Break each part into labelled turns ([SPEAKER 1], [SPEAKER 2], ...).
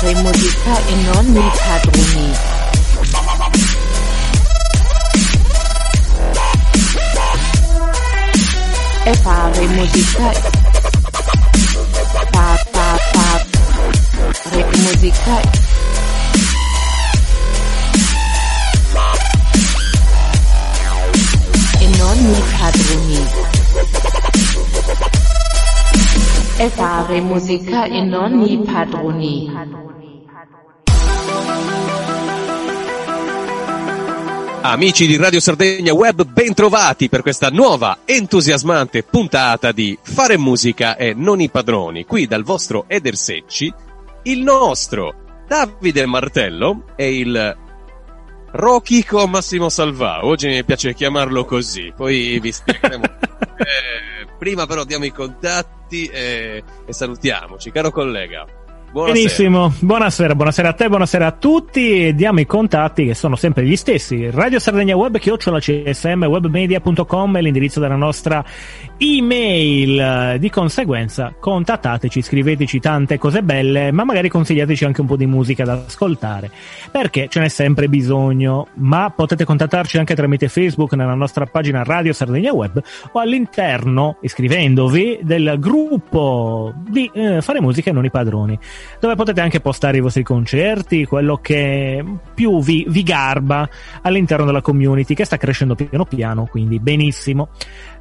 [SPEAKER 1] fare musica e non padroni. E fare musica musica e non padroni. E fare musica e non i padroni.
[SPEAKER 2] Amici di Radio Sardegna Web, bentrovati per questa nuova entusiasmante puntata di Fare musica e non i padroni. Qui dal vostro Eder Secci, il nostro Davide Martello e il Rochico Massimo Salvà. Oggi mi piace chiamarlo così, poi vi spiegheremo. eh, prima però diamo i contatti e, e salutiamoci. Caro collega, Buonasera.
[SPEAKER 3] Benissimo, buonasera, buonasera a te, buonasera a tutti. Diamo i contatti che sono sempre gli stessi. Radio Sardegna Web, chiocciola csm, webmedia.com è l'indirizzo della nostra email. Di conseguenza, contattateci, scriveteci tante cose belle, ma magari consigliateci anche un po' di musica da ascoltare, perché ce n'è sempre bisogno. Ma potete contattarci anche tramite Facebook nella nostra pagina Radio Sardegna Web o all'interno, iscrivendovi, del gruppo di eh, Fare Musica e non i padroni dove potete anche postare i vostri concerti, quello che più vi, vi garba all'interno della community che sta crescendo piano piano, quindi benissimo.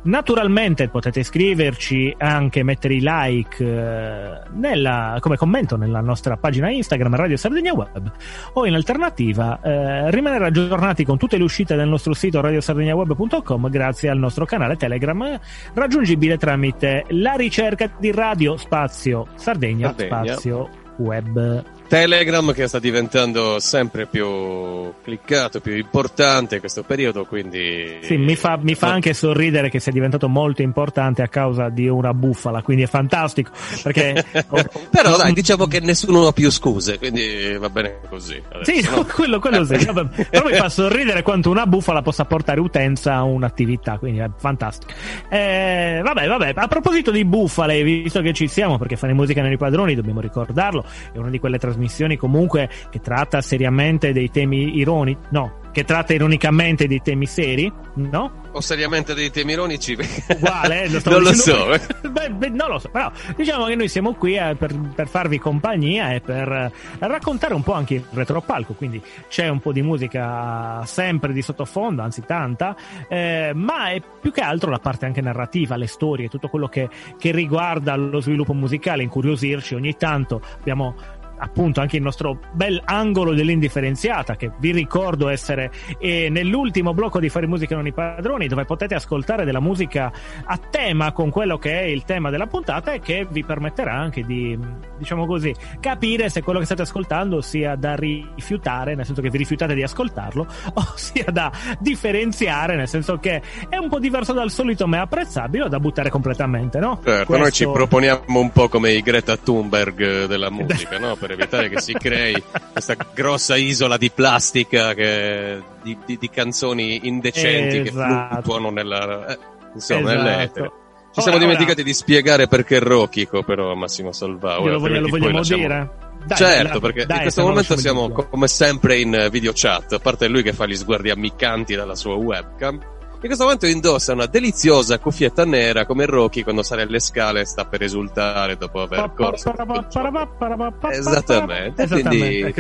[SPEAKER 3] Naturalmente potete iscriverci, anche mettere i like eh, nella, come commento nella nostra pagina Instagram Radio Sardegna Web o in alternativa eh, rimanere aggiornati con tutte le uscite del nostro sito radiosardegniaweb.com grazie al nostro canale Telegram raggiungibile tramite la ricerca di Radio Spazio Sardegna,
[SPEAKER 2] Sardegna.
[SPEAKER 3] Spazio Web.
[SPEAKER 2] Telegram che sta diventando sempre più cliccato, più importante in questo periodo, quindi...
[SPEAKER 3] Sì, mi fa, mi fa anche sorridere che sia diventato molto importante a causa di una bufala, quindi è fantastico. Perché
[SPEAKER 2] Però dai, diciamo che nessuno ha più scuse, quindi va bene così. Adesso,
[SPEAKER 3] Sì,
[SPEAKER 2] no?
[SPEAKER 3] quello, quello sì. Vabbè, Però mi fa sorridere quanto una bufala possa portare utenza a un'attività, quindi è fantastico. Eh, vabbè, vabbè, a proposito di bufale, visto che ci siamo, perché fare musica nei padroni, dobbiamo ricordarlo, è una di quelle trasmissioni comunque che tratta seriamente dei temi ironici, no, che tratta ironicamente dei temi seri, no?
[SPEAKER 2] O seriamente dei temi ironici?
[SPEAKER 3] Uguale, eh, lo
[SPEAKER 2] non lo so.
[SPEAKER 3] Beh, beh, non lo so, però diciamo che noi siamo qui eh, per, per farvi compagnia e per eh, raccontare un po' anche il retropalco, quindi c'è un po' di musica sempre di sottofondo, anzi tanta, eh, ma è più che altro la parte anche narrativa, le storie, tutto quello che, che riguarda lo sviluppo musicale, incuriosirci ogni tanto. Abbiamo appunto anche il nostro bel angolo dell'indifferenziata che vi ricordo essere eh, nell'ultimo blocco di fare musica non i padroni dove potete ascoltare della musica a tema con quello che è il tema della puntata e che vi permetterà anche di diciamo così capire se quello che state ascoltando sia da rifiutare nel senso che vi rifiutate di ascoltarlo o sia da differenziare nel senso che è un po' diverso dal solito ma è apprezzabile o da buttare completamente no?
[SPEAKER 2] Certo, noi ci
[SPEAKER 3] Questo-
[SPEAKER 2] proponiamo un po' come i Greta Thunberg della musica, no? Per evitare che si crei questa grossa isola di plastica che- di, di- di canzoni indecenti che
[SPEAKER 3] Esatto.
[SPEAKER 2] fluttuano nella, eh, insomma,
[SPEAKER 3] Esatto.
[SPEAKER 2] nell'etere. Ci siamo
[SPEAKER 3] Ora,
[SPEAKER 2] dimenticati di spiegare perché Rochico, però Massimo Salvao. eh,
[SPEAKER 3] voglio- lo
[SPEAKER 2] altrimenti poi
[SPEAKER 3] vogliamo
[SPEAKER 2] lasciamo-
[SPEAKER 3] dire? Dai,
[SPEAKER 2] certo, perché
[SPEAKER 3] dai,
[SPEAKER 2] in questo momento siamo come sempre in video chat, a parte lui che fa gli sguardi ammiccanti dalla sua webcam. In questo momento indossa una deliziosa cuffietta nera come Rocky quando sale alle scale e sta per esultare dopo aver corso. Esattamente, quindi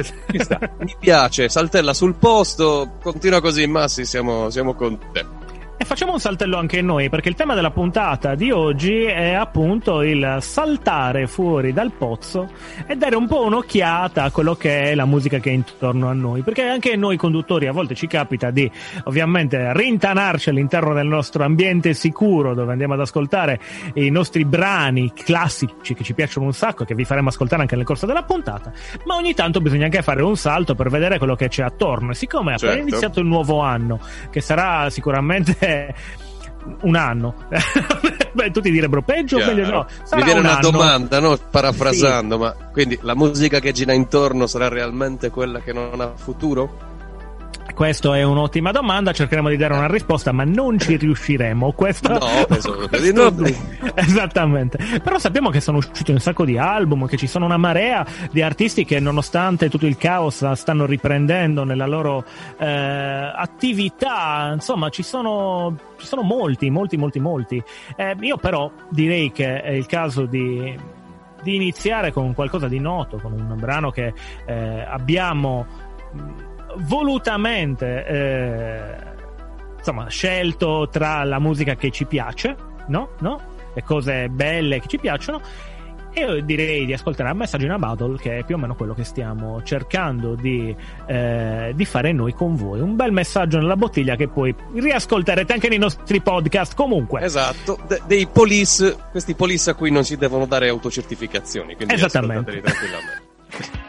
[SPEAKER 2] mi piace, saltella sul posto, continua così Massi, siamo, siamo con te.
[SPEAKER 3] E facciamo un saltello anche noi, perché il tema della puntata di oggi è appunto il saltare fuori dal pozzo e dare un po' un'occhiata a quello che è la musica che è intorno a noi. Perché anche noi conduttori a volte ci capita di ovviamente rintanarci all'interno del nostro ambiente sicuro dove andiamo ad ascoltare i nostri brani classici che ci piacciono un sacco e che vi faremo ascoltare anche nel corso della puntata. Ma ogni tanto bisogna anche fare un salto per vedere quello che c'è attorno. E siccome è appena
[SPEAKER 2] Certo.
[SPEAKER 3] iniziato il nuovo anno, che sarà sicuramente un anno. Beh, tutti direbbero peggio o meglio no. Sarà
[SPEAKER 2] Mi viene
[SPEAKER 3] un
[SPEAKER 2] una
[SPEAKER 3] anno.
[SPEAKER 2] domanda, no? parafrasando, ma quindi la musica che gira intorno sarà realmente quella che non ha futuro?
[SPEAKER 3] Questa è un'ottima domanda, cercheremo di dare una risposta, ma non ci riusciremo. Questo...
[SPEAKER 4] No, penso di no.
[SPEAKER 3] Esattamente. Però sappiamo che sono usciti un sacco di album, che ci sono una marea di artisti che nonostante tutto il caos stanno riprendendo nella loro eh, attività. Insomma, ci sono, ci sono molti, molti, molti, molti. Eh, io però direi che è il caso di, di iniziare con qualcosa di noto, con un brano che eh, abbiamo volutamente eh, insomma, scelto tra la musica che ci piace, no? no? Le cose belle che ci piacciono. E io direi di ascoltare a Message in a Battle, che è più o meno quello che stiamo cercando di, eh, di fare noi con voi. Un bel messaggio nella bottiglia che poi riascolterete anche nei nostri podcast. Comunque,
[SPEAKER 4] esatto, De- dei police, questi police a cui non si devono dare autocertificazioni. Quindi
[SPEAKER 3] Esattamente.
[SPEAKER 4] tranquillamente.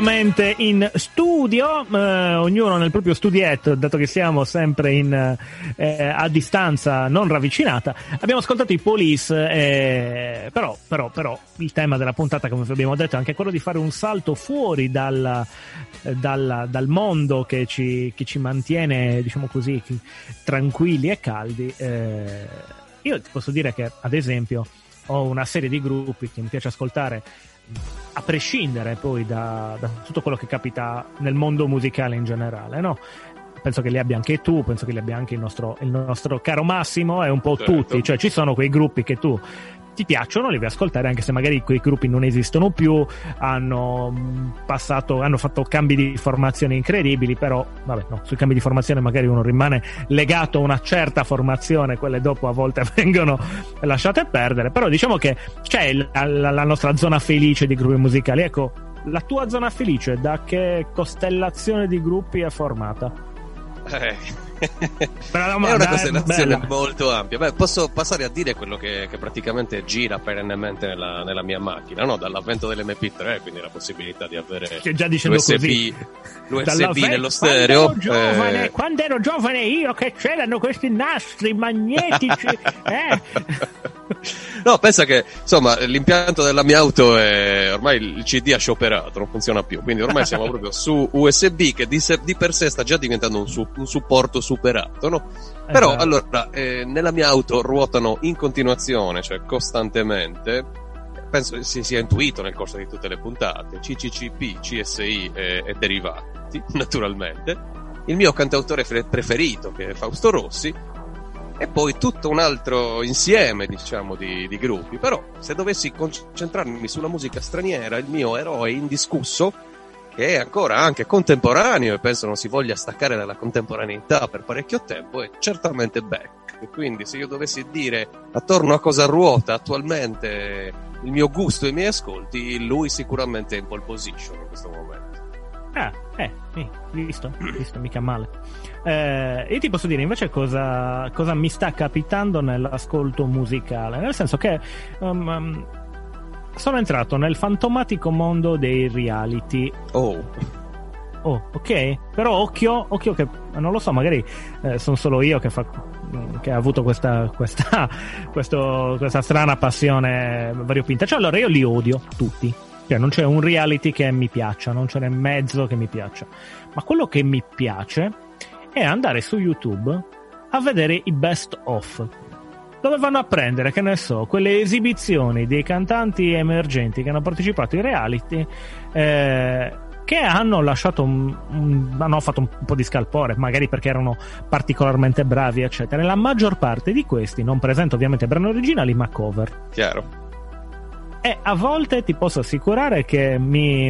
[SPEAKER 3] nuovamente in studio, eh, ognuno nel proprio studietto, dato che siamo sempre in, eh, a distanza non ravvicinata. Abbiamo ascoltato i Police, eh, però, però, però il tema della puntata, come abbiamo detto, è anche quello di fare un salto fuori dal, dal, dal mondo che ci, che ci, mantiene, diciamo così, tranquilli e caldi. Eh, io ti posso dire che, ad esempio, ho una serie di gruppi che mi piace ascoltare a prescindere poi da, da, tutto quello che capita nel mondo musicale in generale, no? Penso che li abbia anche tu, penso che li abbia anche il nostro, il nostro caro Massimo e un po' certo. tutti, cioè ci sono quei gruppi che tu ti piacciono, li vuoi ascoltare anche se magari quei gruppi non esistono più, hanno mm, passato, hanno fatto cambi di formazione incredibili, però vabbè, no, sui cambi di formazione magari uno rimane legato a una certa formazione, quelle dopo a volte vengono lasciate perdere, però diciamo che c'è la, la, la nostra zona felice di gruppi musicali, ecco, la tua zona felice da che costellazione di gruppi è formata?
[SPEAKER 2] Eh è una costellazione molto ampia. Beh, posso passare a dire quello che, che praticamente gira perennemente nella, nella, mia macchina, no? Dall'avvento dell'MP3, quindi la possibilità di avere
[SPEAKER 3] l'USB,
[SPEAKER 2] così, l'USB nello stereo.
[SPEAKER 3] Quando ero, giovane, eh... quando ero giovane io che c'erano questi nastri magnetici. eh.
[SPEAKER 2] No, pensa che insomma l'impianto della mia auto è ormai il CD ha scioperato, non funziona più. Quindi ormai siamo proprio su USB che di, se, di, per sé sta già diventando un, su, un supporto superato, no? Però esatto. allora eh, nella mia auto ruotano in continuazione, cioè costantemente. Penso si sia intuito nel corso di tutte le puntate, CCCP, CSI e, e derivati, naturalmente. Il mio cantautore preferito, che è Fausto Rossi, e poi tutto un altro insieme, diciamo, di, di, gruppi. Però, se dovessi concentrarmi sulla musica straniera, il mio eroe indiscusso, che è ancora anche contemporaneo e penso non si voglia staccare dalla contemporaneità per parecchio tempo, è certamente Beck. Quindi, se io dovessi dire attorno a cosa ruota attualmente il mio gusto e i miei ascolti, lui sicuramente è in pole position in questo momento.
[SPEAKER 3] Ah, eh, visto, visto, mica male. Eh, io ti posso dire invece cosa, cosa, mi sta capitando nell'ascolto musicale, nel senso che um, um, sono entrato nel fantomatico mondo dei reality.
[SPEAKER 2] Oh.
[SPEAKER 3] Oh, ok, però occhio, occhio che non lo so, magari eh, sono solo io che, fa, che ha avuto questa, questa, questo, questa strana passione variopinta. Cioè, allora io li odio tutti cioè, non c'è un reality che mi piaccia, non c'è nel mezzo che mi piaccia. Ma quello che mi piace è andare su YouTube a vedere i best of. Dove vanno a prendere, che ne so, quelle esibizioni dei cantanti emergenti che hanno partecipato ai reality. Eh, che hanno lasciato un, un, hanno fatto un po' di scalpore, magari perché erano particolarmente bravi, eccetera. La maggior parte di questi non presenta ovviamente brani originali, ma cover.
[SPEAKER 2] Chiaro.
[SPEAKER 3] E a volte ti posso assicurare che mi,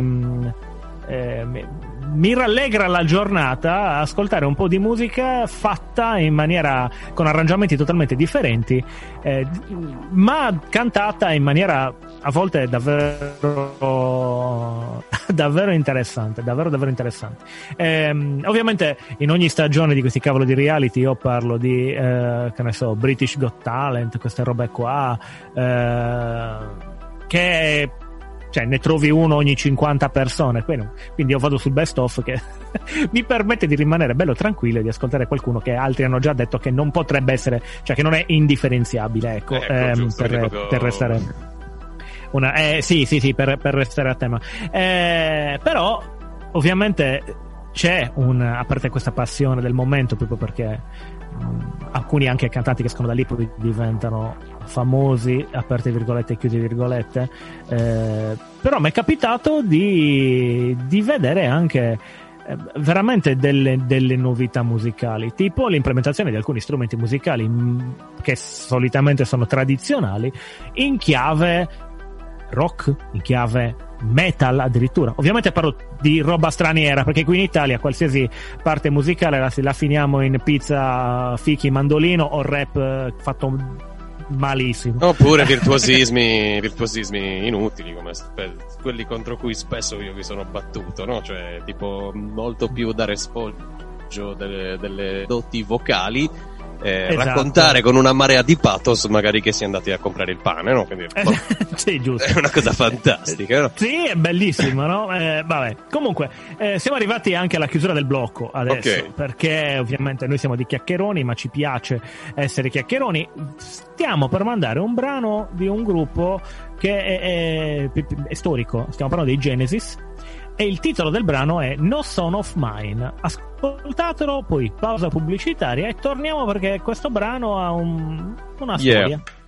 [SPEAKER 3] eh, mi, mi, rallegra la giornata ascoltare un po' di musica fatta in maniera con arrangiamenti totalmente differenti, eh, ma cantata in maniera a volte davvero davvero interessante, davvero davvero interessante. Eh, ovviamente in ogni stagione di questi cavolo di reality io parlo di eh, che ne so, British Got Talent, queste robe qua. Eh, che cioè ne trovi uno ogni 50 persone. Quindi io vado sul best of che mi permette di rimanere bello tranquillo e di ascoltare qualcuno che altri hanno già detto che non potrebbe essere cioè che non è indifferenziabile ecco, ecco ehm, giusto, per, proprio... per, restare una, eh, sì sì sì per, per restare a tema. Eh, però ovviamente c'è un a parte questa passione del momento proprio perché alcuni anche cantanti che escono da lì poi diventano famosi, aperte virgolette e chiuse virgolette, eh, però mi è capitato di, di vedere anche eh, veramente delle, delle, novità musicali, tipo l'implementazione di alcuni strumenti musicali mm, che solitamente sono tradizionali in chiave rock, in chiave metal addirittura. Ovviamente parlo di roba straniera perché qui in Italia qualsiasi parte musicale la, la finiamo in pizza, fichi, mandolino o rap eh, fatto malissimo.
[SPEAKER 2] Oppure virtuosismi, virtuosismi inutili, come quelli contro cui spesso io mi sono battuto, no? Cioè, tipo, molto più dare sfoggio delle, delle doti vocali eh,
[SPEAKER 3] Esatto.
[SPEAKER 2] raccontare con una marea di pathos magari che si è andati a comprare il pane, no? Quindi, boh,
[SPEAKER 3] sì, giusto.
[SPEAKER 2] è una cosa fantastica, no?
[SPEAKER 3] Sì, è bellissimo, no? Eh, vabbè, comunque, eh, siamo arrivati anche alla chiusura del blocco adesso,
[SPEAKER 2] Ok.
[SPEAKER 3] perché ovviamente noi siamo di chiacchieroni, ma ci piace essere chiacchieroni. Stiamo per mandare un brano di un gruppo che è, è- è storico, stiamo parlando dei Genesis. E il titolo del brano è No Son of Mine. Ascoltatelo, poi pausa pubblicitaria e torniamo perché questo brano ha un- una
[SPEAKER 2] Yeah.
[SPEAKER 3] storia.
[SPEAKER 5] Well,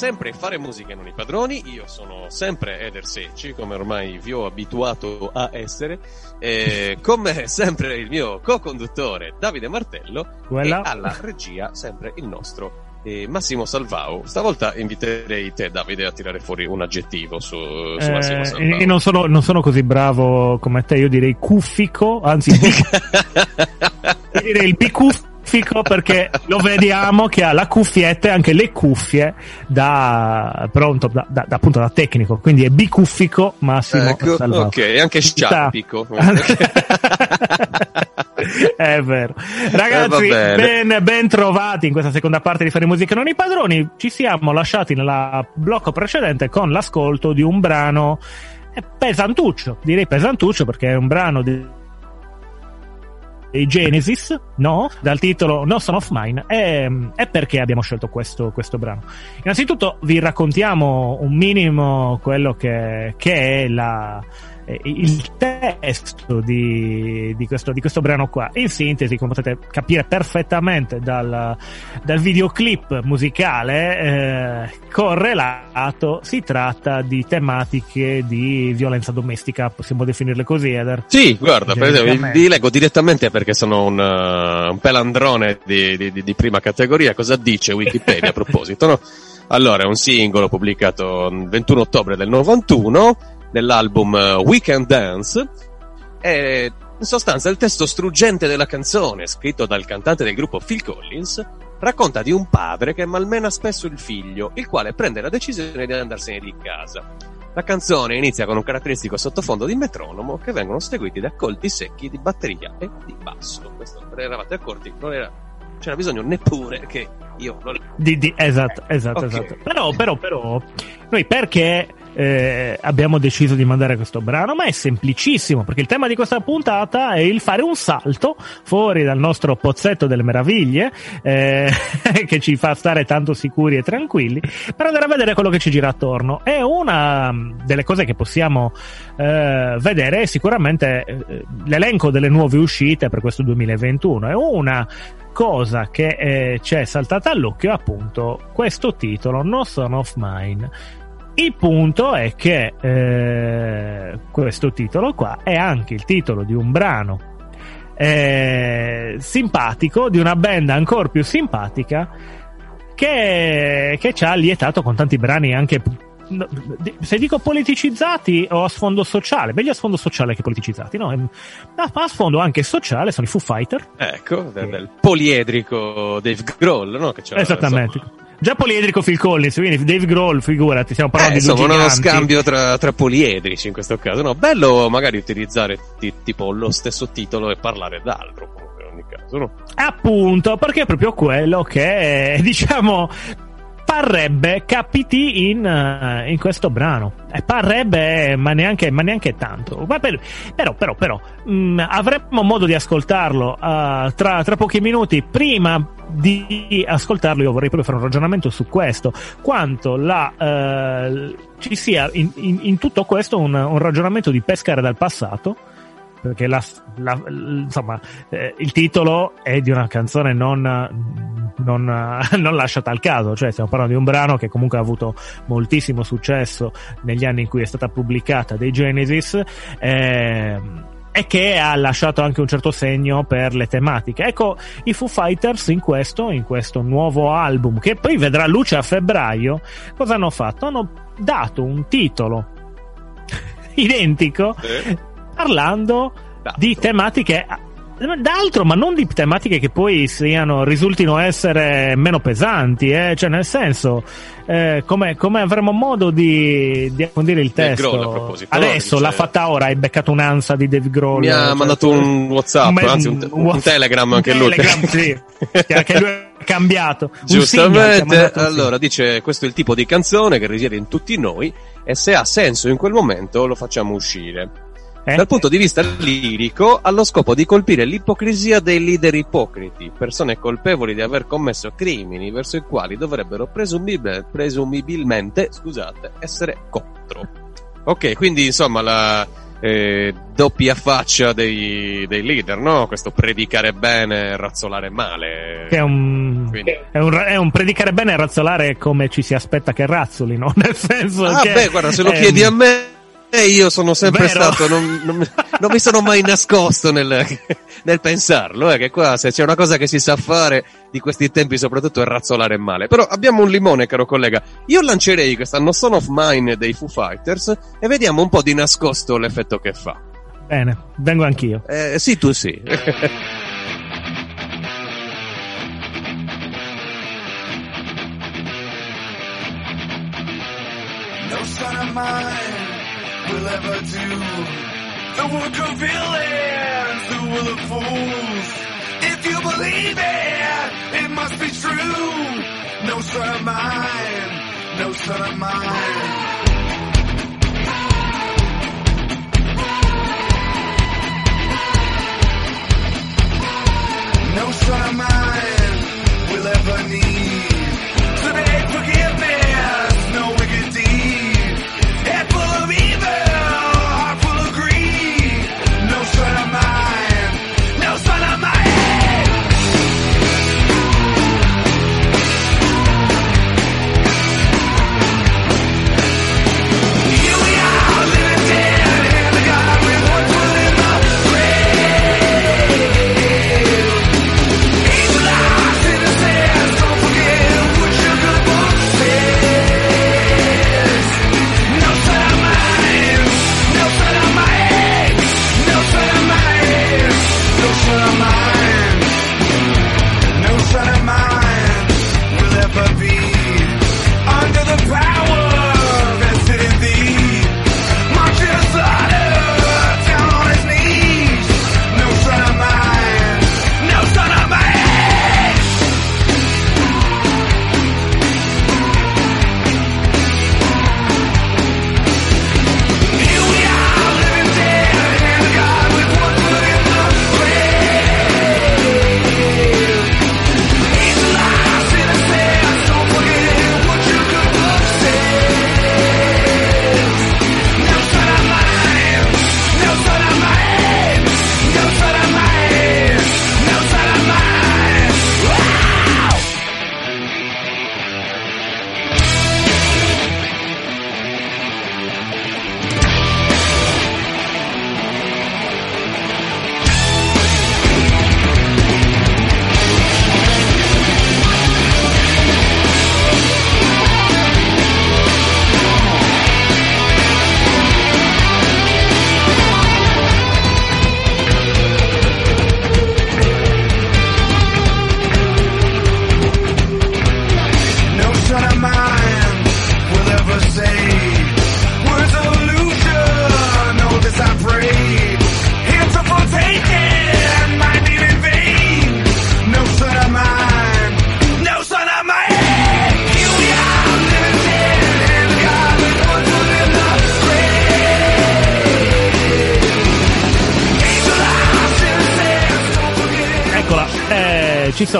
[SPEAKER 2] sempre Fare Musica e non i padroni, io sono sempre Eder Secci, come ormai vi ho abituato a essere, e come sempre il mio co-conduttore Davide Martello
[SPEAKER 3] Quella.
[SPEAKER 2] e alla regia sempre il nostro eh, Massimo Salvao. Stavolta inviterei te Davide a tirare fuori un aggettivo su, su Massimo
[SPEAKER 3] Eh,
[SPEAKER 2] Salvao.
[SPEAKER 3] e non sono, non sono così bravo come te, io direi cuffico, anzi io direi il bicuffico perché lo vediamo che ha la cuffietta e anche le cuffie da pronto, da, da- appunto da tecnico, quindi è bicuffico Massimo
[SPEAKER 2] Ecco,
[SPEAKER 3] Salvao.
[SPEAKER 2] ok, anche sciappico.
[SPEAKER 3] è vero.
[SPEAKER 2] Eh,
[SPEAKER 3] Ragazzi,
[SPEAKER 2] bene.
[SPEAKER 3] ben, ben trovati in questa seconda parte di Fare Musica Non i Padroni. Ci siamo lasciati nel blocco precedente con l'ascolto di un brano eh, pesantuccio, direi pesantuccio perché è un brano di dei Genesis, no? Dal titolo No Son of Mine. E, e perché abbiamo scelto questo, questo brano? Innanzitutto vi raccontiamo un minimo quello che, che è la, il testo di, di, questo, di questo brano qua. In sintesi, come potete capire perfettamente dal, dal videoclip musicale eh, correlato, si tratta di tematiche di violenza domestica, possiamo definirle così, Eder.
[SPEAKER 2] Sì, guarda, per esempio, vi leggo direttamente perché sono un, uh, un pelandrone di, di- di- di prima categoria. Cosa dice Wikipedia a proposito? No? Allora, è un singolo pubblicato il 21 ottobre del 91 nell'album uh, Weekend Dance. E in sostanza il testo struggente della canzone, scritto dal cantante del gruppo Phil Collins, racconta di un padre che malmena spesso il figlio, il quale prende la decisione di andarsene di casa. La canzone inizia con un caratteristico sottofondo di metronomo che vengono seguiti da colpi secchi di batteria e di basso. Questo, per eravate accorti, non era, c'era bisogno neppure che io non
[SPEAKER 3] Di- di- esatto, esatto,
[SPEAKER 2] Ok.
[SPEAKER 3] esatto. Però, però, però, noi perché eh, abbiamo deciso di mandare questo brano? Ma è semplicissimo, perché il tema di questa puntata è il fare un salto fuori dal nostro pozzetto delle meraviglie, eh, che ci fa stare tanto sicuri e tranquilli, per andare a vedere quello che ci gira attorno. E una delle cose che possiamo eh, vedere è sicuramente eh, l'elenco delle nuove uscite per questo 2021. È una cosa che eh, ci è saltata all'occhio appunto questo titolo No Son of Mine il punto è che eh, questo titolo qua è anche il titolo di un brano eh, simpatico di una band ancora più simpatica che, che ci ha lietato con tanti brani anche se dico politicizzati o a sfondo sociale meglio a sfondo sociale che politicizzati no? Ehm, a sfondo anche sociale sono i Foo Fighter
[SPEAKER 2] Ecco, del, del poliedrico Dave Grohl, no? Che c'ha,
[SPEAKER 3] Esattamente.
[SPEAKER 2] insomma,
[SPEAKER 3] Già poliedrico Phil Collins, quindi Dave Grohl, figurati, stiamo
[SPEAKER 2] eh,
[SPEAKER 3] parlando di due
[SPEAKER 2] insomma, uno scambio tra, tra poliedrici in questo caso. No, bello magari utilizzare ti- tipo lo stesso titolo e parlare d'altro, comunque, in ogni caso, no?
[SPEAKER 3] Appunto, perché è proprio quello che, diciamo, parrebbe capiti in, eh, in questo brano. E parrebbe, ma neanche, ma neanche tanto. Ma per- però, però, però, mh, avremo modo di ascoltarlo eh, tra, tra pochi minuti. Prima di ascoltarlo, io vorrei proprio fare un ragionamento su questo. Quanto la, eh, ci sia in, in- in tutto questo un, un ragionamento di pescare dal passato perché la, la- insomma, eh, il titolo è di una canzone non, non, non lasciata al caso, cioè stiamo parlando di un brano che comunque ha avuto moltissimo successo negli anni in cui è stata pubblicata dei Genesis. ehm, e che ha lasciato anche un certo segno per le tematiche. Ecco, i Foo Fighters in questo, in questo nuovo album, che poi vedrà luce a febbraio, cosa hanno fatto? Hanno dato un titolo identico parlando di tematiche d'altro, ma non di tematiche che poi siano risultino essere meno pesanti, eh? cioè nel senso, eh, come, come avremo modo di, di approfondire il testo.
[SPEAKER 2] Grohl, no?
[SPEAKER 3] Adesso
[SPEAKER 2] Dice-
[SPEAKER 3] l'ha fatta ora, hai beccato un'ansa di Dave Grohl.
[SPEAKER 2] Mi ha
[SPEAKER 3] cioè,
[SPEAKER 2] mandato un WhatsApp,
[SPEAKER 3] me-
[SPEAKER 2] anzi un, un
[SPEAKER 3] Whats-
[SPEAKER 2] Telegram
[SPEAKER 3] un
[SPEAKER 2] anche lui.
[SPEAKER 3] Telegram, sì, che anche lui è cambiato. Un ha
[SPEAKER 2] Giustamente,
[SPEAKER 3] un
[SPEAKER 2] allora dice questo è il tipo di canzone che risiede in tutti noi e se ha senso in quel momento lo facciamo uscire.
[SPEAKER 3] Eh?
[SPEAKER 2] Dal punto di vista lirico, ha lo scopo di colpire l'ipocrisia dei leader ipocriti, persone colpevoli di aver commesso crimini verso i quali dovrebbero presumibil- presumibilmente, scusate, essere contro. Ok, quindi insomma la eh, doppia faccia dei, dei leader, no? Questo predicare bene e razzolare male.
[SPEAKER 3] Che è un,
[SPEAKER 2] Quindi-
[SPEAKER 3] è, un, è un predicare bene e razzolare come ci si aspetta che razzoli, no? Nel senso
[SPEAKER 2] Ah,
[SPEAKER 3] che.
[SPEAKER 2] beh, guarda, se lo
[SPEAKER 3] ehm,
[SPEAKER 2] chiedi a me, eh, io sono sempre
[SPEAKER 3] Vero?
[SPEAKER 2] stato, non, non- non mi sono mai nascosto nel, nel pensarlo, eh, che qua se c'è una cosa che si sa fare di questi tempi soprattutto è razzolare male. Però abbiamo un limone, caro collega. Io lancerei questa No Son of Mine dei Foo Fighters e vediamo un po' di nascosto l'effetto che fa.
[SPEAKER 3] Bene, vengo anch'io.
[SPEAKER 2] Eh, sì, tu sì.
[SPEAKER 6] No son of mine will ever do the work of villains the will of fools. If you believe it, it must be true. No son of mine, no son of mine. No son of mine will ever need to beg forgiveness,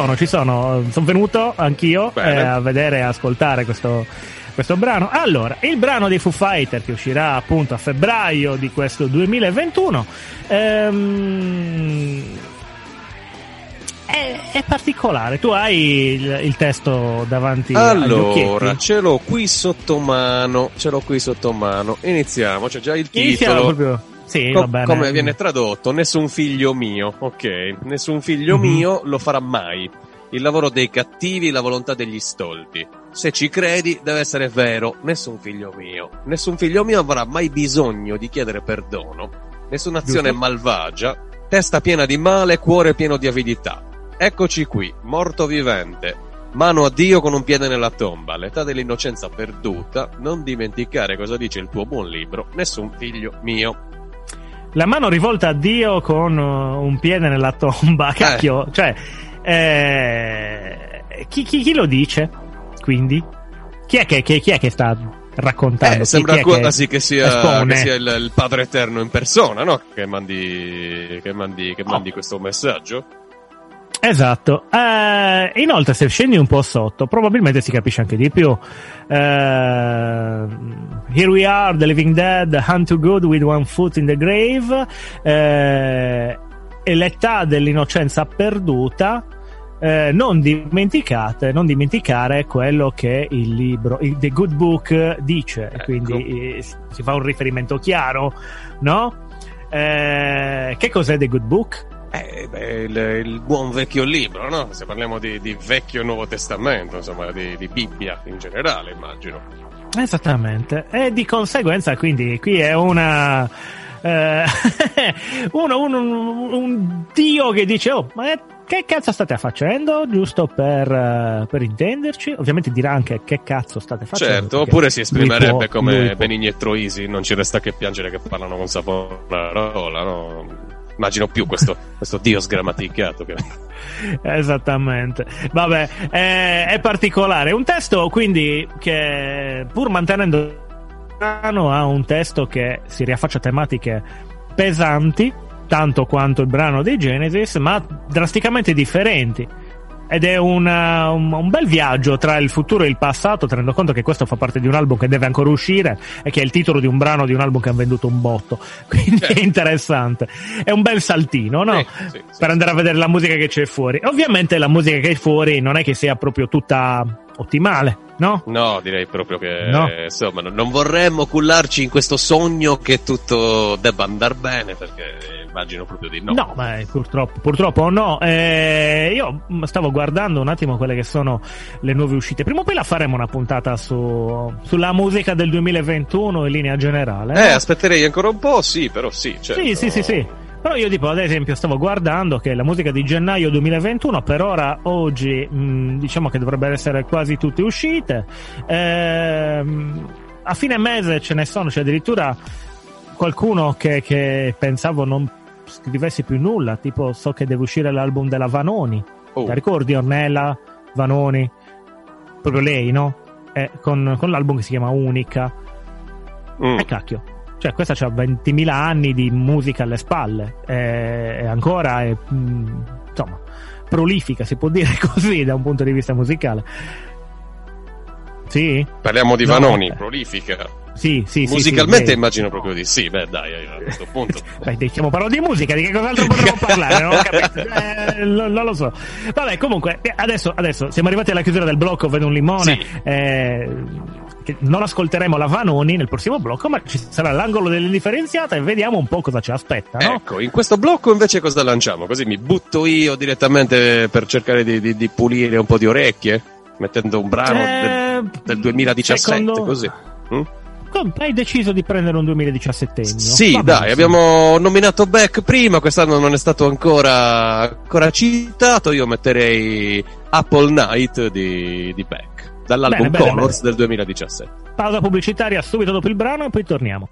[SPEAKER 3] sono, ci sono. Sono venuto anch'io eh, a vedere e ascoltare questo, questo brano. Allora, il brano dei Foo Fighter che uscirà appunto a febbraio di questo 2021 ehm, è, è particolare. Tu hai il, il testo davanti agli
[SPEAKER 2] Allora, ce l'ho qui sotto mano, ce l'ho qui sotto mano. Iniziamo, c'è già il
[SPEAKER 3] Iniziamo
[SPEAKER 2] titolo.
[SPEAKER 3] proprio. Sì,
[SPEAKER 2] Co-
[SPEAKER 3] va bene.
[SPEAKER 2] come viene tradotto? Nessun figlio mio, ok? Nessun figlio
[SPEAKER 3] Mhm.
[SPEAKER 2] mio lo farà mai. Il lavoro dei cattivi, la volontà degli stolti. Se ci credi, deve essere vero. Nessun figlio mio. Nessun figlio mio avrà mai bisogno di chiedere perdono. Nessuna azione
[SPEAKER 3] Giusto.
[SPEAKER 2] malvagia. Testa piena di male, cuore pieno di avidità. Eccoci qui, morto vivente. Mano a Dio con un piede nella tomba, l'età dell'innocenza perduta. Non dimenticare cosa dice il tuo buon libro. Nessun figlio mio.
[SPEAKER 3] La mano rivolta a Dio con uh, un piede nella tomba, cacchio, cioè, eh, chi, chi- chi lo dice? Quindi? Chi è che, che- chi è che sta raccontando?
[SPEAKER 2] Eh, sembra
[SPEAKER 3] chi
[SPEAKER 2] quasi che, sia,
[SPEAKER 3] espone?
[SPEAKER 2] che sia il, il Padre Eterno in persona, no? Che mandi, che mandi, che
[SPEAKER 3] Oh.
[SPEAKER 2] mandi questo messaggio.
[SPEAKER 3] Esatto. Eh, inoltre, se scendi un po' sotto, probabilmente si capisce anche di più. Eh, here we are, the living dead, hunt to good with one foot in the grave. Eh, e l'età dell'innocenza perduta. Eh, non dimenticate, non dimenticare quello che il libro, il- The Good Book dice.
[SPEAKER 2] Ecco.
[SPEAKER 3] Quindi eh, si fa un riferimento chiaro, no? Eh, che cos'è The Good Book?
[SPEAKER 2] Eh, beh, il, il buon vecchio libro, no? Se parliamo di, di vecchio e nuovo testamento, insomma, di, di Bibbia in generale, immagino.
[SPEAKER 3] Esattamente. E di conseguenza, quindi, qui è una. eh, uno, un, un- un dio che dice: Oh, ma che cazzo state facendo? Giusto per, eh, per intenderci. Ovviamente dirà anche che cazzo state facendo.
[SPEAKER 2] certo, oppure si esprimerebbe
[SPEAKER 3] può-
[SPEAKER 2] come. Benigni e Troisi, non ci resta che piangere che parlano con Savonarola, no? Immagino più questo, questo dio sgrammaticato che...
[SPEAKER 3] Esattamente. Vabbè, è, è particolare. Un testo quindi che pur mantenendo il brano ha un testo che si riaffaccia a tematiche pesanti, tanto quanto il brano dei Genesis, ma drasticamente differenti. Ed è una- un, un bel viaggio tra il futuro e il passato, tenendo conto che questo fa parte di un album che deve ancora uscire e che è il titolo di un brano di un album che ha venduto un botto. Quindi
[SPEAKER 2] Certo.
[SPEAKER 3] è interessante. È un bel saltino, no?
[SPEAKER 2] Sì, sì, sì,
[SPEAKER 3] per andare a vedere la musica che c'è fuori. Ovviamente la musica che è fuori non è che sia proprio tutta ottimale, no?
[SPEAKER 2] No, direi proprio che
[SPEAKER 3] No.
[SPEAKER 2] eh, insomma non, vorremmo cullarci in questo sogno che tutto debba andare bene, perché eh, immagino proprio di no.
[SPEAKER 3] No, ma purtroppo, purtroppo no. Eh, io stavo guardando un attimo quelle che sono le nuove uscite. Prima o poi la faremo una puntata su, sulla musica del 2021 in linea generale.
[SPEAKER 2] Eh,
[SPEAKER 3] no?
[SPEAKER 2] aspetterei ancora un po', sì, però sì, certo.
[SPEAKER 3] Sì, sì, sì, sì. Però io tipo ad esempio stavo guardando che la musica di gennaio 2021 per ora oggi mh, diciamo che dovrebbero essere quasi tutte uscite. Ehm, a fine mese ce ne sono, c'è addirittura qualcuno che, che pensavo non scrivesse più nulla, tipo so che deve uscire l'album della Vanoni.
[SPEAKER 2] Oh,
[SPEAKER 3] Ti ricordi Ornella Vanoni? Proprio lei, no? Eh, con, con l'album che si chiama Unica.
[SPEAKER 2] mm.
[SPEAKER 3] E cacchio. Cioè, questa ha 20.000 anni di musica alle spalle. E ancora è, mm, insomma, prolifica, si può dire così da un punto di vista musicale. Sì?
[SPEAKER 2] Parliamo di
[SPEAKER 3] No,
[SPEAKER 2] Vanoni,
[SPEAKER 3] eh.
[SPEAKER 2] prolifica.
[SPEAKER 3] Sì, sì.
[SPEAKER 2] Musicalmente
[SPEAKER 3] sì,
[SPEAKER 2] immagino proprio di sì, beh dai, a questo punto.
[SPEAKER 3] Beh, stiamo parlando di musica, di che cos'altro potremmo parlare? Non ho capito. Eh, lo- non lo so. Vabbè, comunque, eh, adesso, adesso siamo arrivati alla chiusura del blocco, vedo un limone.
[SPEAKER 2] Sì.
[SPEAKER 3] eh, non ascolteremo la Vanoni nel prossimo blocco, ma ci sarà l'angolo dell'indifferenziata e vediamo un po' cosa ci aspetta, no?
[SPEAKER 2] Ecco, in questo blocco invece cosa lanciamo? Così mi butto io direttamente per cercare di, di- di pulire un po' di orecchie, mettendo un brano
[SPEAKER 3] Eh,
[SPEAKER 2] del, del 2017,
[SPEAKER 3] secondo-
[SPEAKER 2] così. Mm?
[SPEAKER 3] Hai deciso di prendere un 2017
[SPEAKER 2] Sì, dai, abbiamo nominato Beck prima, quest'anno non è stato ancora, ancora citato, io metterei Apple Night di, di Beck, dall'album
[SPEAKER 3] Bene, bene,
[SPEAKER 2] Colors del 2017.
[SPEAKER 3] Pausa pubblicitaria subito dopo il brano e poi torniamo.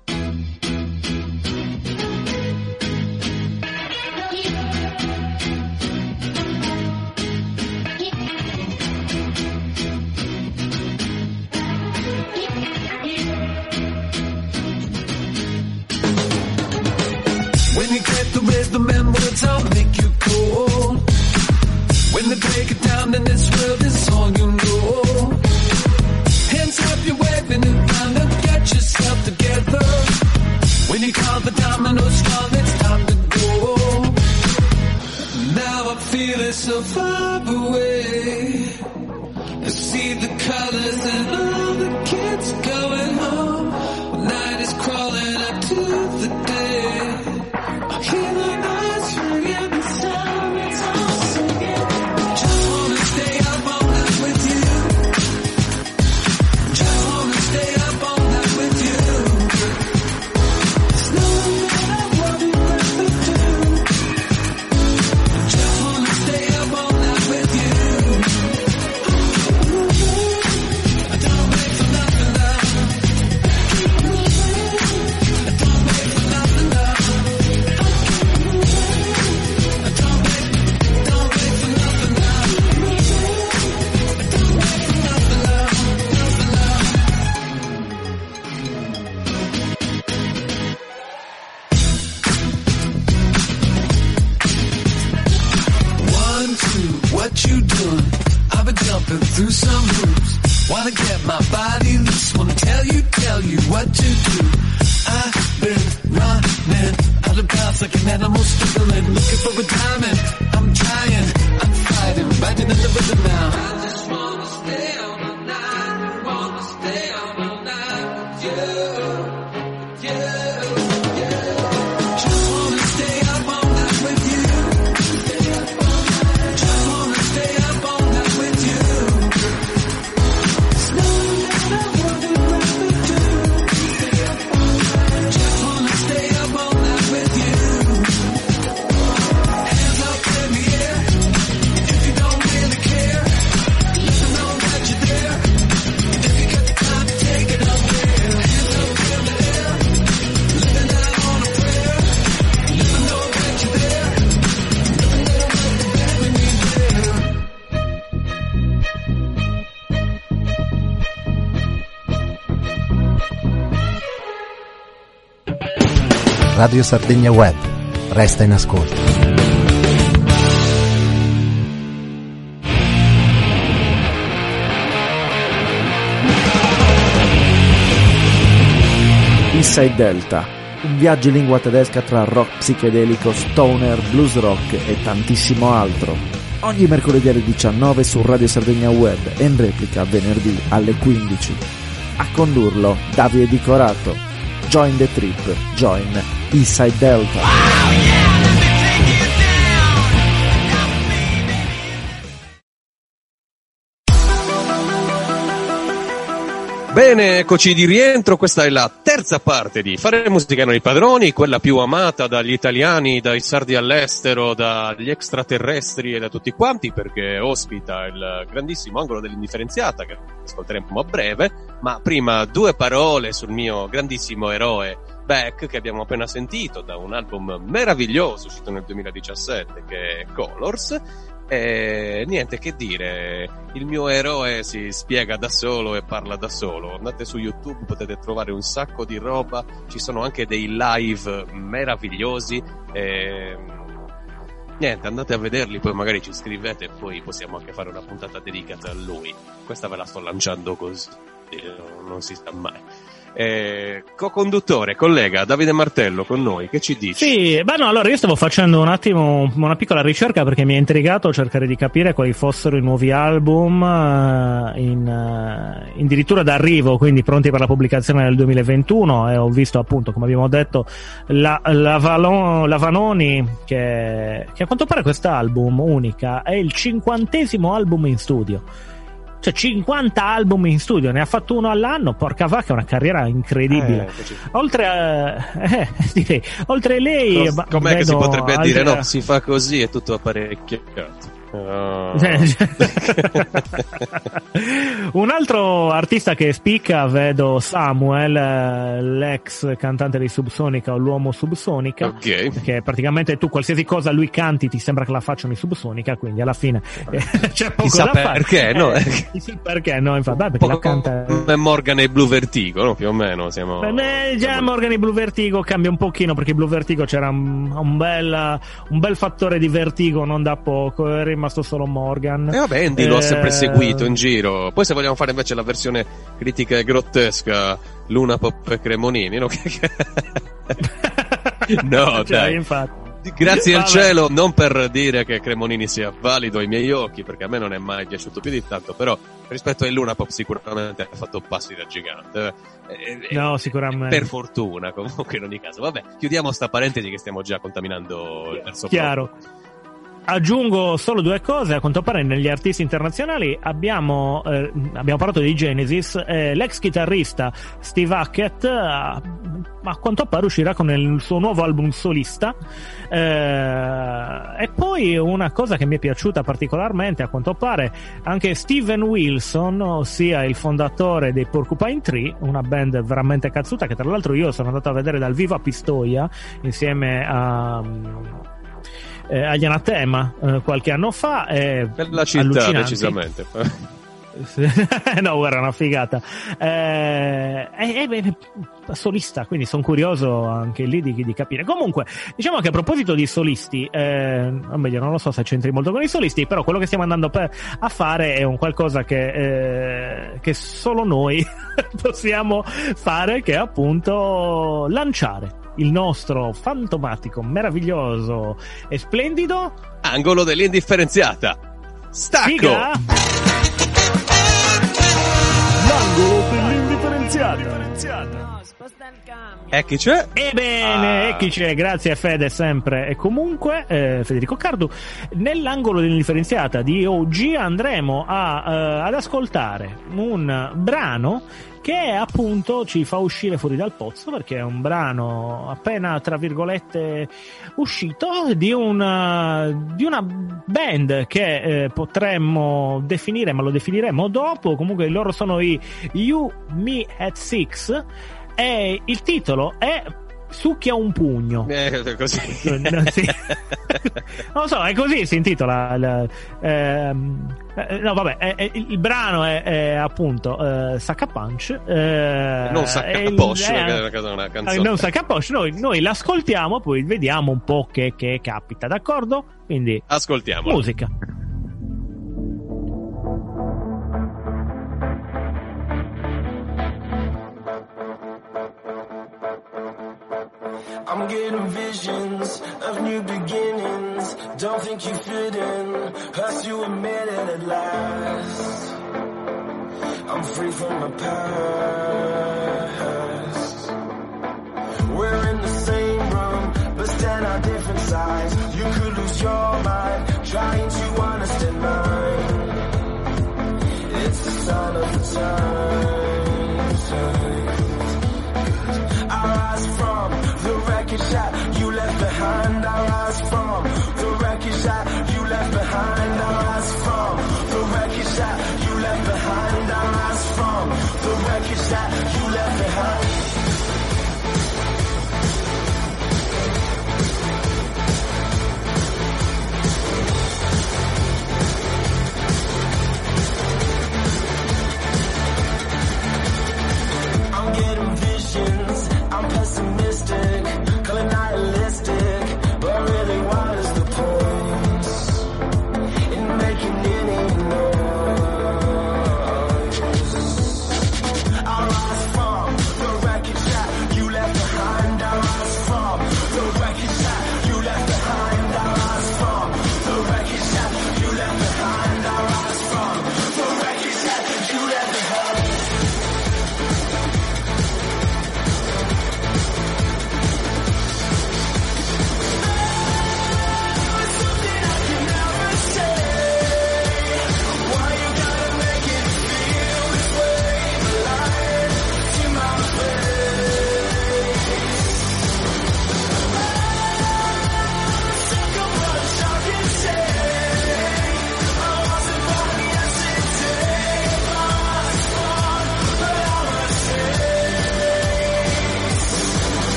[SPEAKER 6] When you the I'll make you cold. When the
[SPEAKER 7] break it down in this world is all you know. Hands up, you're waving it round and get yourself together. When you call the dominoes fall, it's time to go. Now I feel it so far away. I see the colors and all
[SPEAKER 8] Radio Sardegna Web. Resta in ascolto.
[SPEAKER 9] Inside Delta, un viaggio in lingua tedesca tra rock psichedelico, stoner, blues rock e tantissimo altro. Ogni mercoledì alle 19 su Radio Sardegna Web e in replica venerdì alle 15. A condurlo Davide Di Corato. Join the trip, join Inside Delta.
[SPEAKER 2] Bene, eccoci di rientro. Questa è la terza parte di Fare musica non i padroni, quella più amata dagli italiani, dai sardi all'estero, dagli extraterrestri e da tutti quanti, perché ospita il grandissimo angolo dell'indifferenziata che ascolteremo a breve. Ma prima due parole sul mio grandissimo eroe Beck che abbiamo appena sentito da un album meraviglioso uscito nel 2017 che è Colors. E niente che dire, il mio eroe si spiega da solo e parla da solo. Andate su YouTube, potete trovare un sacco di roba, ci sono anche dei live meravigliosi. E... Niente, andate a vederli, poi magari ci scrivete e poi possiamo anche fare una puntata dedicata a lui. Questa ve la sto lanciando così, non si sa mai. Eh, co-conduttore, collega Davide Martello con noi, che ci dici?
[SPEAKER 3] Sì, beh no, allora io stavo facendo un attimo una piccola ricerca perché mi ha intrigato cercare di capire quali fossero i nuovi album eh, in, eh, addirittura d'arrivo, quindi pronti per la pubblicazione nel 2021 e ho visto appunto, come abbiamo detto, la, la, Valon- la Vanoni che, che a quanto pare quest'album unica è il cinquantesimo album in studio. Cioè 50 album in studio, ne ha fatto uno all'anno, porca vacca, è una carriera incredibile.
[SPEAKER 2] Eh.
[SPEAKER 3] Oltre a eh, direi, oltre lei
[SPEAKER 2] Cos-
[SPEAKER 3] ma-
[SPEAKER 2] Com'è che si
[SPEAKER 3] vedo
[SPEAKER 2] potrebbe
[SPEAKER 3] altre-
[SPEAKER 2] dire? No, si fa così, è tutto apparecchiato. Oh.
[SPEAKER 3] Un altro artista che spicca, vedo Samuel, eh, l'ex cantante di Subsonica o l'uomo Subsonica.
[SPEAKER 2] ok.
[SPEAKER 3] Che praticamente tu qualsiasi cosa lui canti ti sembra che la facciano in Subsonica, quindi alla fine eh, c'è poco
[SPEAKER 2] Chissà
[SPEAKER 3] da fare.
[SPEAKER 2] perché, no?
[SPEAKER 3] Eh, chissà perché, no? Infatti, beh, perché la canta.
[SPEAKER 2] come Morgan e Blue Vertigo, no? Più o meno siamo...
[SPEAKER 3] Beh, beh, già
[SPEAKER 2] siamo-
[SPEAKER 3] Morgan e Blue Vertigo cambia un pochino perché Blue Vertigo c'era un, un bel, un bel fattore di vertigo non da poco. Rimasto solo Morgan.
[SPEAKER 2] E vabbè, Andy lo ha sempre
[SPEAKER 3] Eh,
[SPEAKER 2] seguito in giro. Poi se vogliamo fare invece la versione critica e grottesca, Luna Pop e Cremonini, no? no,
[SPEAKER 3] Cioè,
[SPEAKER 2] dai.
[SPEAKER 3] infatti.
[SPEAKER 2] Grazie al cielo, non per dire che Cremonini sia valido ai miei occhi, perché a me non è mai piaciuto più di tanto, però rispetto a Luna Pop sicuramente ha fatto passi da gigante. Eh, eh,
[SPEAKER 3] No, sicuramente.
[SPEAKER 2] Per fortuna, comunque in ogni caso. Vabbè, chiudiamo sta parentesi che stiamo già contaminando il verso
[SPEAKER 3] Chiaro. Aggiungo solo due cose, a quanto pare negli artisti internazionali abbiamo, eh, abbiamo parlato di Genesis, eh, l'ex chitarrista Steve Hackett eh, a quanto pare uscirà con il suo nuovo album solista. Eh, e poi una cosa che mi è piaciuta particolarmente a quanto pare anche Steven Wilson, ossia il fondatore dei Porcupine Tree, una band veramente cazzuta che tra l'altro io sono andato a vedere dal vivo a Pistoia insieme a eh, agli Anatema eh, qualche anno fa. È
[SPEAKER 2] Bella città,
[SPEAKER 3] allucinanti.
[SPEAKER 2] decisamente.
[SPEAKER 3] no, guarda, una figata. Eh, è, è- è solista, quindi sono curioso anche lì di, di capire. Comunque, diciamo che a proposito di solisti, eh, o meglio, non lo so se c'entri molto con i solisti, però quello che stiamo andando per- a fare è un qualcosa che, eh, che solo noi possiamo fare, che è appunto lanciare il nostro fantomatico, meraviglioso e splendido
[SPEAKER 2] Angolo dell'indifferenziata. Stacco!
[SPEAKER 3] Figa! L'angolo dell'indifferenziata.
[SPEAKER 2] E chi c'è?
[SPEAKER 3] Ebbene,
[SPEAKER 2] Ah.
[SPEAKER 3] e chi c'è? Grazie a Fede sempre e comunque, eh, Federico Cardu. Nell'angolo dell'indifferenziata di oggi andremo a, eh, ad ascoltare un brano che appunto ci fa uscire fuori dal pozzo perché è un brano appena tra virgolette uscito di una, di una band che eh, potremmo definire, ma lo definiremo dopo. Comunque loro sono i You Me at Six e il titolo è Succhia un pugno.
[SPEAKER 2] Eh, così.
[SPEAKER 3] No, sì. non lo so, è così si intitola. il- ehm, eh, no, vabbè, è- è- il brano è, è appunto eh, Sacca Punch. eh,
[SPEAKER 2] non Sacca
[SPEAKER 3] il-
[SPEAKER 2] Posh, che è una
[SPEAKER 3] eh,
[SPEAKER 2] canzone.
[SPEAKER 3] non Sacca Punch, noi, noi l'ascoltiamo, poi vediamo un po' che, che capita, d'accordo? Quindi,
[SPEAKER 2] Ascoltiamo.
[SPEAKER 3] musica.
[SPEAKER 10] I'm getting visions of new beginnings. Don't think you fit in. Hurts you admit it at last. I'm free from my past. We're in the same room, but stand on different sides. You could lose your mind trying to understand mine. It's the sign of the times.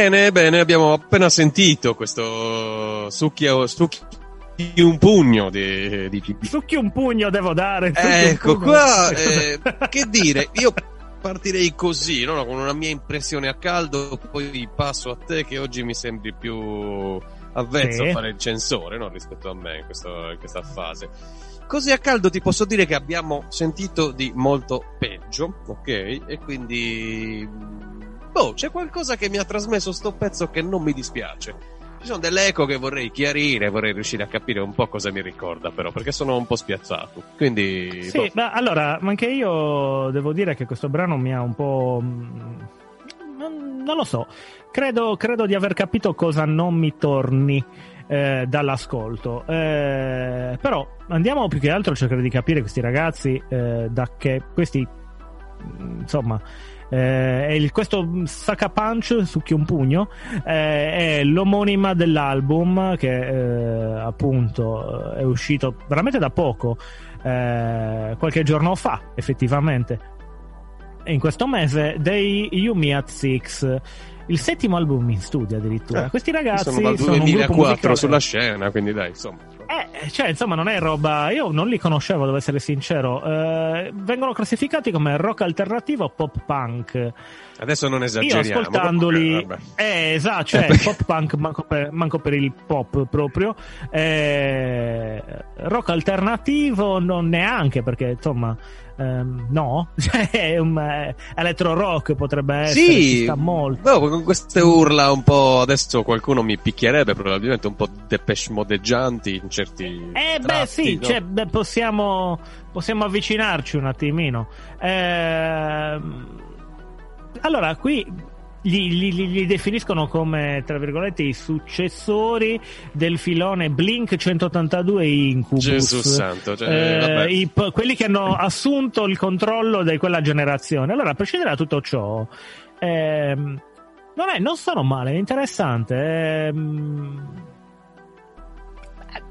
[SPEAKER 2] Bene, bene, abbiamo appena sentito questo succhio, succhi un pugno di, di GB.
[SPEAKER 3] Succhi un pugno devo dare.
[SPEAKER 2] Ecco qua, eh, che dire, io partirei così, no? con una mia impressione a caldo, poi passo a te che oggi mi sembri più avvezzo
[SPEAKER 3] Sì.
[SPEAKER 2] a fare il censore no? rispetto a me in, questo- in questa fase. Così a caldo ti posso dire che abbiamo sentito di molto peggio, ok? E quindi... Boh, c'è qualcosa che mi ha trasmesso sto pezzo che non mi dispiace. Ci sono delle eco che vorrei chiarire, vorrei riuscire a capire un po' cosa mi ricorda però, perché sono un po' spiazzato. Quindi...
[SPEAKER 3] Sì,
[SPEAKER 2] boh.
[SPEAKER 3] ma allora, anche io devo dire che questo brano mi ha un po'. mm, Non, non lo so, credo, credo di aver capito cosa non mi torni eh, dall'ascolto. Eh, però andiamo più che altro a cercare di capire questi ragazzi eh, da che questi. mm, Insomma. Eh, il- questo Saka Punch succhi un pugno eh, è l'omonima dell'album che eh, appunto è uscito veramente da poco eh, qualche giorno fa, effettivamente. E in questo mese dei Yumi at Six, il settimo album in studio addirittura.
[SPEAKER 2] Eh,
[SPEAKER 3] Questi ragazzi
[SPEAKER 2] sono dal
[SPEAKER 3] sono un gruppo
[SPEAKER 2] 2004
[SPEAKER 3] musicale-
[SPEAKER 2] sulla scena, quindi dai, insomma.
[SPEAKER 3] Eh, cioè, insomma, non è roba. Io non li conoscevo, devo essere sincero. Eh, vengono classificati come rock alternativo pop punk.
[SPEAKER 2] Adesso non
[SPEAKER 3] Io
[SPEAKER 2] esageriamo.
[SPEAKER 3] ascoltandoli,
[SPEAKER 2] Eh,
[SPEAKER 3] eh, esatto, cioè
[SPEAKER 2] Eh,
[SPEAKER 3] pop punk manco per, manco per il pop proprio, eh, rock alternativo non neanche perché insomma, ehm, no, cioè, è un, eh, electro rock potrebbe essere,
[SPEAKER 2] Sì,
[SPEAKER 3] sta molto.
[SPEAKER 2] boh, con queste urla un po'. Adesso qualcuno mi picchierebbe, probabilmente un po' depeche modeggianti in certi.
[SPEAKER 3] Eh beh
[SPEAKER 2] tratti,
[SPEAKER 3] sì,
[SPEAKER 2] no?
[SPEAKER 3] cioè, beh, possiamo, possiamo avvicinarci un attimino. Ehm, allora, qui li, li- li- li definiscono come, tra virgolette, i successori del filone Blink 182 e Incubus.
[SPEAKER 2] Gesù santo, cioè,
[SPEAKER 3] Eh, i- quelli che hanno assunto il controllo di quella generazione. Allora, a prescindere da tutto ciò, ehm, non, è, non sono male, è interessante. ehm,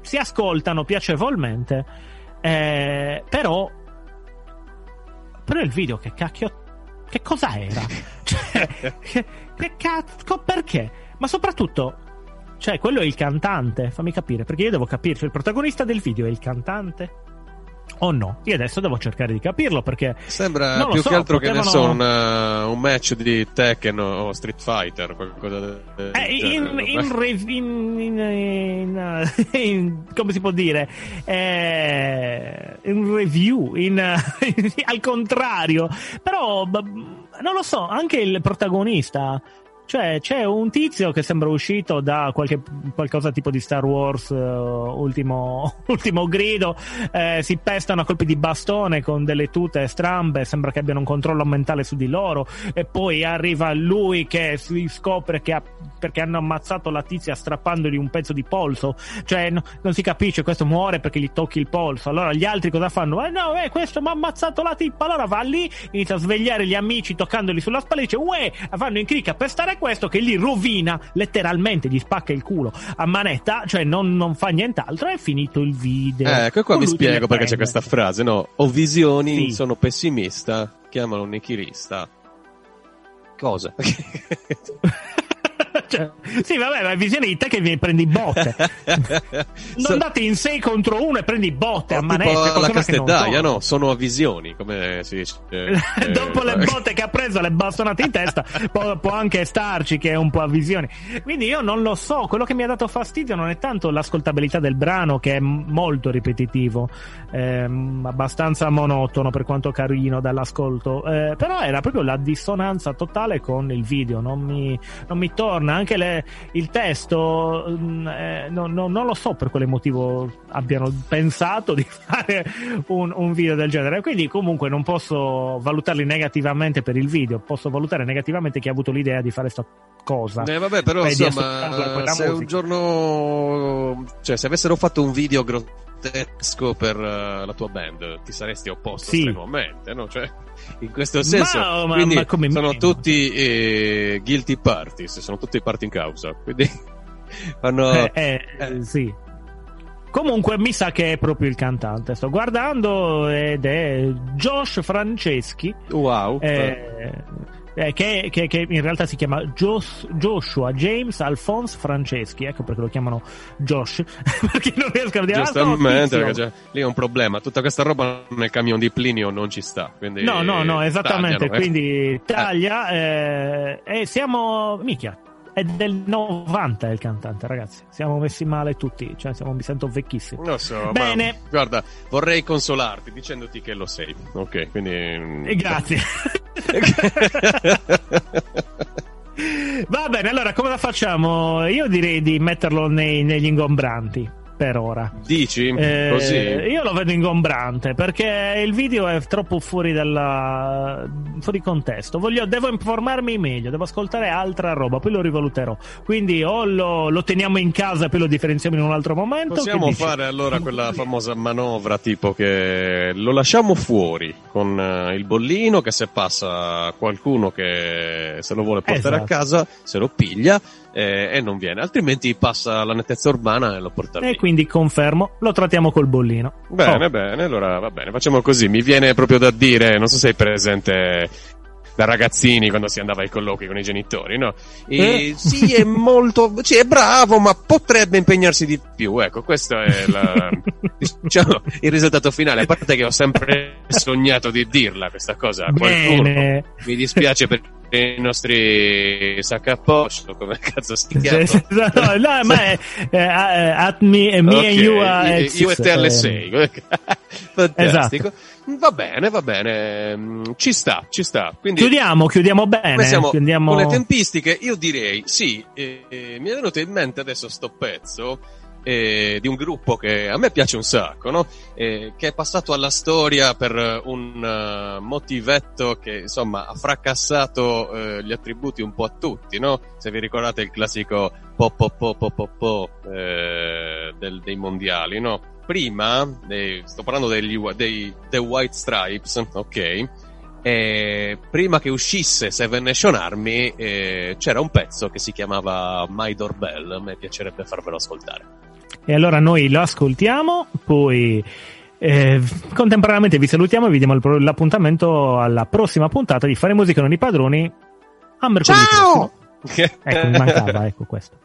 [SPEAKER 3] si ascoltano piacevolmente, eh, però, però il video che cacchio, che cosa era? Cioè, che, che cazzo, perché? Ma soprattutto, cioè, quello è il cantante, fammi capire, perché io devo capire, cioè, il protagonista del video è il cantante? O no? Io adesso devo cercare di capirlo perché
[SPEAKER 2] Sembra più
[SPEAKER 3] so,
[SPEAKER 2] che altro che ne
[SPEAKER 3] potevano-
[SPEAKER 2] so, una- un match di Tekken o Street Fighter, qualcosa del
[SPEAKER 3] Eh, in, in rev- in- come si può dire Eh, in review in, al contrario però non lo so anche il protagonista cioè c'è un tizio che sembra uscito da qualche qualcosa tipo di Star Wars eh, ultimo, ultimo grido eh, si pestano a colpi di bastone con delle tute strambe sembra che abbiano un controllo mentale su di loro e poi arriva lui che si scopre che ha, perché hanno ammazzato la tizia strappandogli un pezzo di polso. Cioè no- non si capisce questo muore perché gli tocchi il polso. Allora gli altri cosa fanno? Eh no eh, questo mi ha ammazzato la tipa. Allora va lì inizia a svegliare gli amici toccandoli sulla spalla e dice uè vanno in cric a pestare questo che gli rovina letteralmente gli spacca il culo a manetta cioè non, non fa nient'altro è finito il video
[SPEAKER 2] Eh, ecco qua
[SPEAKER 3] che
[SPEAKER 2] spiego perché c'è questa frase, no? Ho visioni,
[SPEAKER 3] Sì.
[SPEAKER 2] sono pessimista, chiamalo nichilista. Cosa?
[SPEAKER 3] Cioè, sì, vabbè, ma visione di te che mi prendi botte. non
[SPEAKER 2] So-
[SPEAKER 3] andate in 6 contro uno e prendi botte a
[SPEAKER 2] tipo
[SPEAKER 3] manette.
[SPEAKER 2] la
[SPEAKER 3] torna.
[SPEAKER 2] no? Sono a visioni, come si dice. eh,
[SPEAKER 3] Dopo le
[SPEAKER 2] eh,
[SPEAKER 3] botte che ha preso, le bastonate in testa, può, può anche starci che è un po' a visioni. Quindi io non lo so. Quello che mi ha dato fastidio non è tanto l'ascoltabilità del brano, che è molto ripetitivo, ehm, abbastanza monotono per quanto carino dall'ascolto, eh, però era proprio la dissonanza totale con il video. Non mi, non mi torna. Anche le- il testo, mm, eh, no- no- non lo so per quale motivo abbiano pensato di fare un, un video del genere. Quindi, comunque, non posso valutarli negativamente per il video, posso valutare negativamente chi ha avuto l'idea di fare questa cosa.
[SPEAKER 2] Eh, vabbè, però insomma,
[SPEAKER 3] quella
[SPEAKER 2] se un
[SPEAKER 3] musica.
[SPEAKER 2] giorno, cioè, se avessero fatto un video grottesco per eh, la tua band, ti saresti opposto
[SPEAKER 3] Sì.
[SPEAKER 2] strenuamente, no? Cioè, in questo senso,
[SPEAKER 3] Ma- ma-
[SPEAKER 2] quindi
[SPEAKER 3] ma come
[SPEAKER 2] sono
[SPEAKER 3] meno.
[SPEAKER 2] tutti eh, guilty parties, sono tutti parti in causa, quindi fanno...
[SPEAKER 3] Eh, eh, eh, sì. Comunque mi sa che è proprio il cantante. Sto guardando ed è Josh Franceschi.
[SPEAKER 2] wow.
[SPEAKER 3] Eh, eh, che, che- che in realtà si chiama Jos- Joshua James Alphonse Franceschi, ecco perché lo chiamano Josh, perché non riescono a dire ah, no,
[SPEAKER 2] Giustamente,
[SPEAKER 3] tizio.
[SPEAKER 2] perché già- lì è un problema. Tutta questa roba nel camion di Plinio non ci sta. Quindi
[SPEAKER 3] No, no, no, esattamente.
[SPEAKER 2] tagliano, eh.
[SPEAKER 3] Quindi taglia eh, e siamo. Mica. È del 90 il cantante, ragazzi. Siamo messi male tutti. Cioè, siamo, mi sento vecchissimo.
[SPEAKER 2] Non so,
[SPEAKER 3] Bene.
[SPEAKER 2] ma guarda, vorrei consolarti dicendoti che lo sei. Ok, quindi. mm,
[SPEAKER 3] E grazie. Va bene, allora come la facciamo? Io direi di metterlo nei- negli ingombranti per ora.
[SPEAKER 2] Dici?
[SPEAKER 3] Eh,
[SPEAKER 2] Così?
[SPEAKER 3] Io lo vedo ingombrante perché il video è troppo fuori dalla fuori contesto. Voglio, devo informarmi meglio, devo ascoltare altra roba, poi lo rivaluterò. Quindi o lo, lo teniamo in casa e poi lo differenziamo in un altro momento.
[SPEAKER 2] Possiamo fare allora quella famosa manovra tipo che lo lasciamo fuori con eh, il bollino che se passa qualcuno che se lo vuole portare
[SPEAKER 3] Esatto.
[SPEAKER 2] a casa se lo piglia eh, e non viene, altrimenti passa alla nettezza urbana e lo porta via.
[SPEAKER 3] E quindi confermo, lo trattiamo col bollino.
[SPEAKER 2] Bene,
[SPEAKER 3] Oh.
[SPEAKER 2] bene, allora va bene, facciamo così. Mi viene proprio da dire, non so se sei presente da ragazzini quando si andava ai colloqui con i genitori, no? E
[SPEAKER 3] Eh?
[SPEAKER 2] Sì, è molto, sì, è bravo, ma potrebbe impegnarsi di più. Ecco, questo è la, diciamo, il risultato finale. A parte che ho sempre sognato di dirla questa cosa a qualcuno.
[SPEAKER 3] Bene.
[SPEAKER 2] Mi dispiace per i nostri sacca a posto, come cazzo si chiama?
[SPEAKER 3] no, no, ma è, eh, eh, at me, me
[SPEAKER 2] Ok,
[SPEAKER 3] and you are
[SPEAKER 2] io- e te alle
[SPEAKER 3] eh,
[SPEAKER 2] 6 fantastico va bene va bene ci sta ci sta quindi
[SPEAKER 3] Chiudiamo, chiudiamo bene.
[SPEAKER 2] siamo
[SPEAKER 3] chiudiamo-
[SPEAKER 2] con le tempistiche io direi sì eh, eh, mi è venuto in mente adesso sto pezzo eh, di un gruppo che a me piace un sacco, no? Eh, che è passato alla storia per un eh, motivetto che insomma ha fracassato eh, gli attributi un po' a tutti, no? Se vi ricordate il classico po po po po po po eh, del- dei mondiali, no? Prima, eh, sto parlando degli, dei The White Stripes, ok? E prima che uscisse Seven Nation Army eh, c'era un pezzo che si chiamava My Doorbell, a me piacerebbe farvelo ascoltare.
[SPEAKER 3] E allora noi lo ascoltiamo, poi eh, contemporaneamente vi salutiamo e vi diamo l'appuntamento alla prossima puntata di Fare Musica non i padroni a mercoledì
[SPEAKER 2] Ciao!
[SPEAKER 3] prossimo. Ecco, mi mancava, ecco questo.